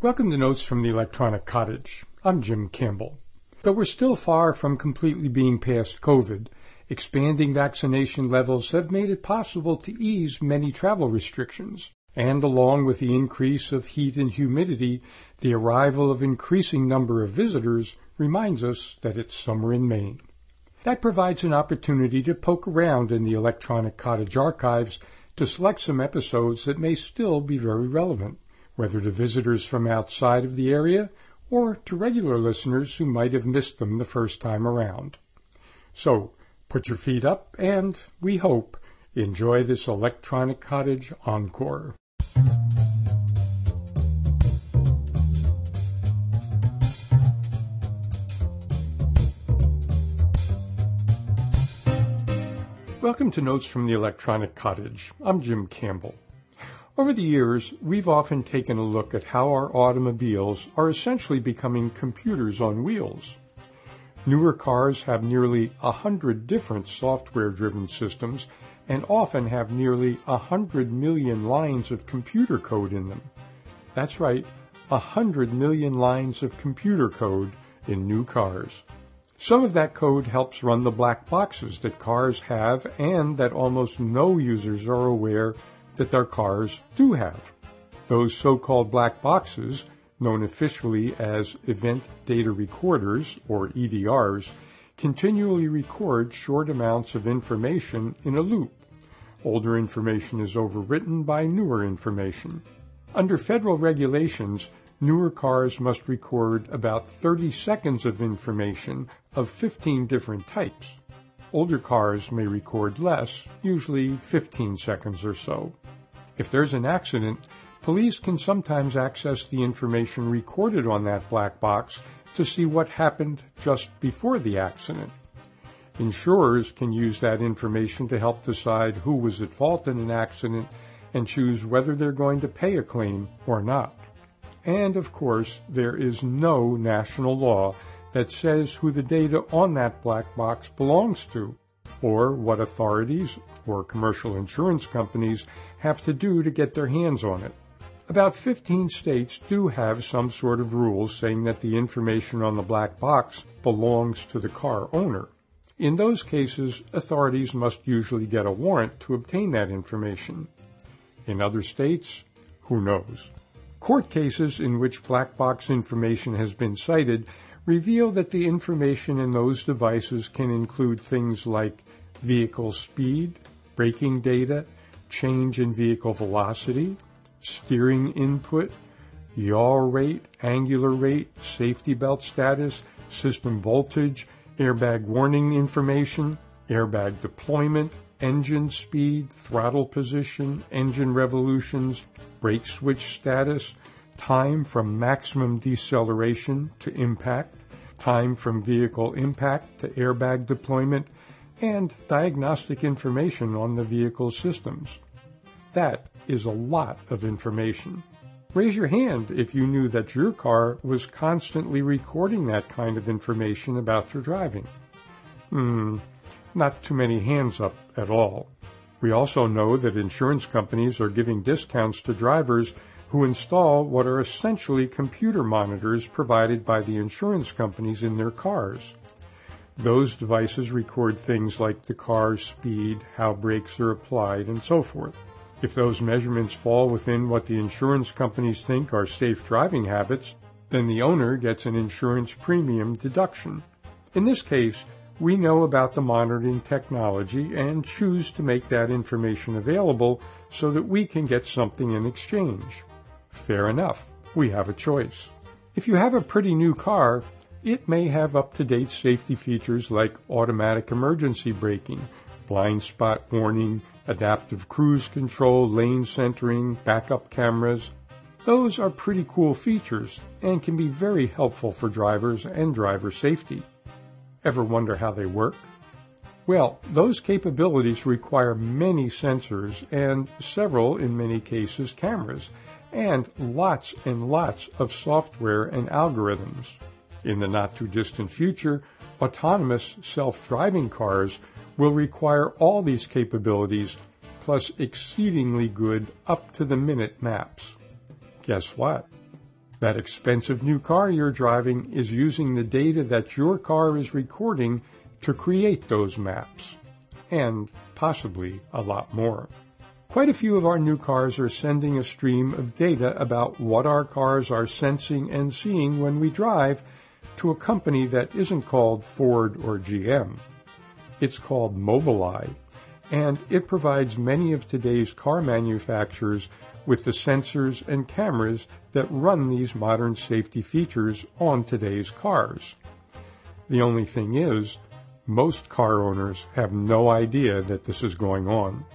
Welcome to Notes from the Electronic Cottage. I'm Jim Campbell. Though we're still far from completely being past COVID, expanding vaccination levels have made it possible to ease many travel restrictions. And along with the increase of heat and humidity, the arrival of increasing number of visitors reminds us that it's summer in Maine. That provides an opportunity to poke around in the Electronic Cottage archives to select some episodes that may still be very relevant, whether to visitors from outside of the area or to regular listeners who might have missed them the first time around. So, put your feet up and, we hope, enjoy this Electronic Cottage encore. Welcome to Notes from the Electronic Cottage. I'm Jim Campbell. Over the years, we've often taken a look at how our automobiles are essentially becoming computers on wheels. Newer cars have nearly a hundred different software-driven systems and often have nearly a hundred million lines of computer code in them. That's right, a hundred million lines of computer code in new cars. Some of that code helps run the black boxes that cars have and that almost no users are aware that their cars do have. Those so-called black boxes, known officially as Event Data Recorders, or EDRs, continually record short amounts of information in a loop. Older information is overwritten by newer information. Under federal regulations, newer cars must record about 30 seconds of information of 15 different types. Older cars may record less, usually 15 seconds or so. If there's an accident, police can sometimes access the information recorded on that black box to see what happened just before the accident. Insurers can use that information to help decide who was at fault in an accident and choose whether they're going to pay a claim or not. And of course, there is no national law that says who the data on that black box belongs to, or what authorities or commercial insurance companies have to do to get their hands on it. About 15 states do have some sort of rules saying that the information on the black box belongs to the car owner. In those cases, authorities must usually get a warrant to obtain that information. In other states, who knows? Court cases in which black box information has been cited reveal that the information in those devices can include things like vehicle speed, braking data, change in vehicle velocity, steering input, yaw rate, angular rate, safety belt status, system voltage, airbag warning information, airbag deployment, engine speed, throttle position, engine revolutions, brake switch status, time from maximum deceleration to impact, time from vehicle impact to airbag deployment, and diagnostic information on the vehicle systems. That is a lot of information. Raise your hand if you knew that your car was constantly recording that kind of information about your driving. Hmm, not too many hands up at all. We also know that insurance companies are giving discounts to drivers who install what are essentially computer monitors provided by the insurance companies in their cars. Those devices record things like the car's speed, how brakes are applied, and so forth. If those measurements fall within what the insurance companies think are safe driving habits, then the owner gets an insurance premium deduction. In this case, we know about the monitoring technology and choose to make that information available so that we can get something in exchange. Fair enough. We have a choice. If you have a pretty new car, it may have up-to-date safety features like automatic emergency braking, blind spot warning, adaptive cruise control, lane centering, backup cameras. Those are pretty cool features and can be very helpful for drivers and driver safety. Ever wonder how they work? Well, those capabilities require many sensors and several, in many cases, cameras, and lots and lots of software and algorithms. In the not too distant future, autonomous self-driving cars will require all these capabilities plus exceedingly good up to the minute maps. Guess what? That expensive new car you're driving is using the data that your car is recording to create those maps. And possibly a lot more. Quite a few of our new cars are sending a stream of data about what our cars are sensing and seeing when we drive to a company that isn't called Ford or GM. It's called Mobileye, and it provides many of today's car manufacturers with the sensors and cameras that run these modern safety features on today's cars. The only thing is, most car owners have no idea that this is going on.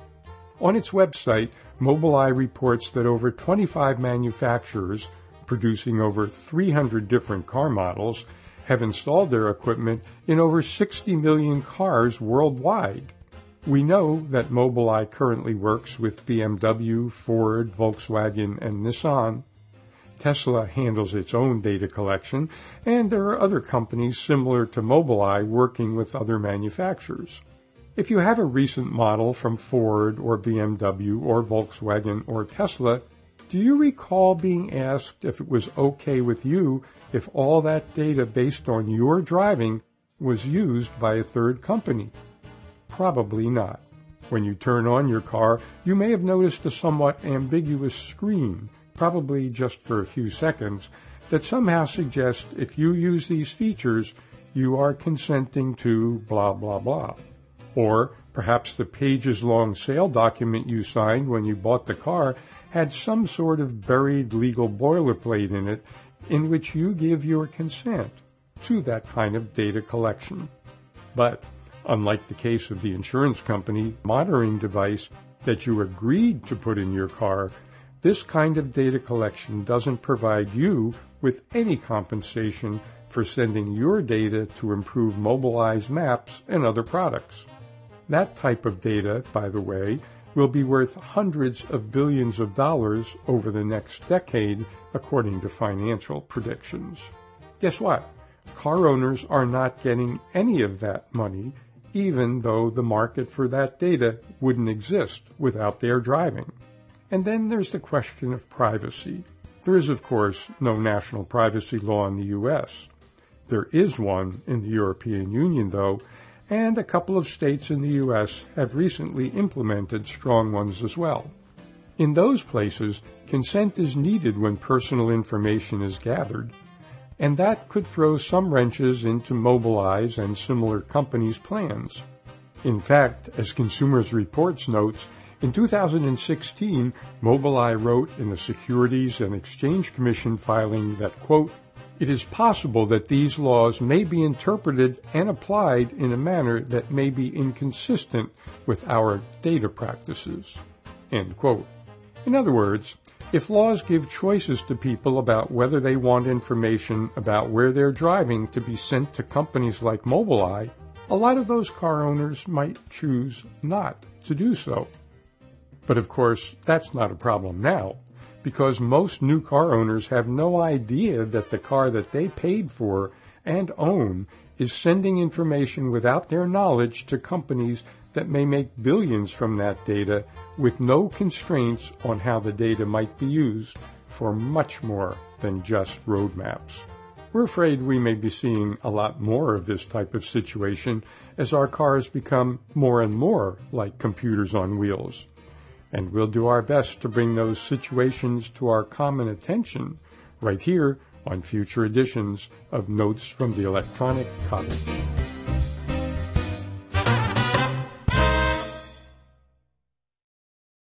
On its website, Mobileye reports that over 25 manufacturers producing over 300 different car models have installed their equipment in over 60 million cars worldwide. We know that Mobileye currently works with BMW, Ford, Volkswagen, and Nissan. Tesla handles its own data collection, and there are other companies similar to Mobileye working with other manufacturers. If you have a recent model from Ford or BMW or Volkswagen or Tesla, do you recall being asked if it was okay with you if all that data based on your driving was used by a third company? Probably not. When you turn on your car, you may have noticed a somewhat ambiguous screen, probably just for a few seconds, that somehow suggests if you use these features, you are consenting to blah blah blah. Or perhaps the pages long sale document you signed when you bought the car had some sort of buried legal boilerplate in it in which you give your consent to that kind of data collection. But unlike the case of the insurance company monitoring device that you agreed to put in your car, this kind of data collection doesn't provide you with any compensation for sending your data to improve Mobileye's maps and other products. That type of data, by the way, will be worth hundreds of billions of dollars over the next decade, according to financial predictions. Guess what? Car owners are not getting any of that money even though the market for that data wouldn't exist without their driving. And then there's the question of privacy. There is, of course, no national privacy law in the U.S. There is one in the European Union, though, and a couple of states in the U.S. have recently implemented strong ones as well. In those places, consent is needed when personal information is gathered, and that could throw some wrenches into Mobileye's and similar companies' plans. In fact, as Consumers Reports notes, in 2016, Mobileye wrote in the Securities and Exchange Commission filing that, quote, it is possible that these laws may be interpreted and applied in a manner that may be inconsistent with our data practices. End quote. In other words, if laws give choices to people about whether they want information about where they're driving to be sent to companies like Mobileye, a lot of those car owners might choose not to do so. But of course, that's not a problem now, because most new car owners have no idea that the car that they paid for and own is sending information without their knowledge to companies that may make billions from that data with no constraints on how the data might be used for much more than just road maps. We're afraid we may be seeing a lot more of this type of situation as our cars become more and more like computers on wheels. And we'll do our best to bring those situations to our common attention right here on future editions of Notes from the Electronic Cottage.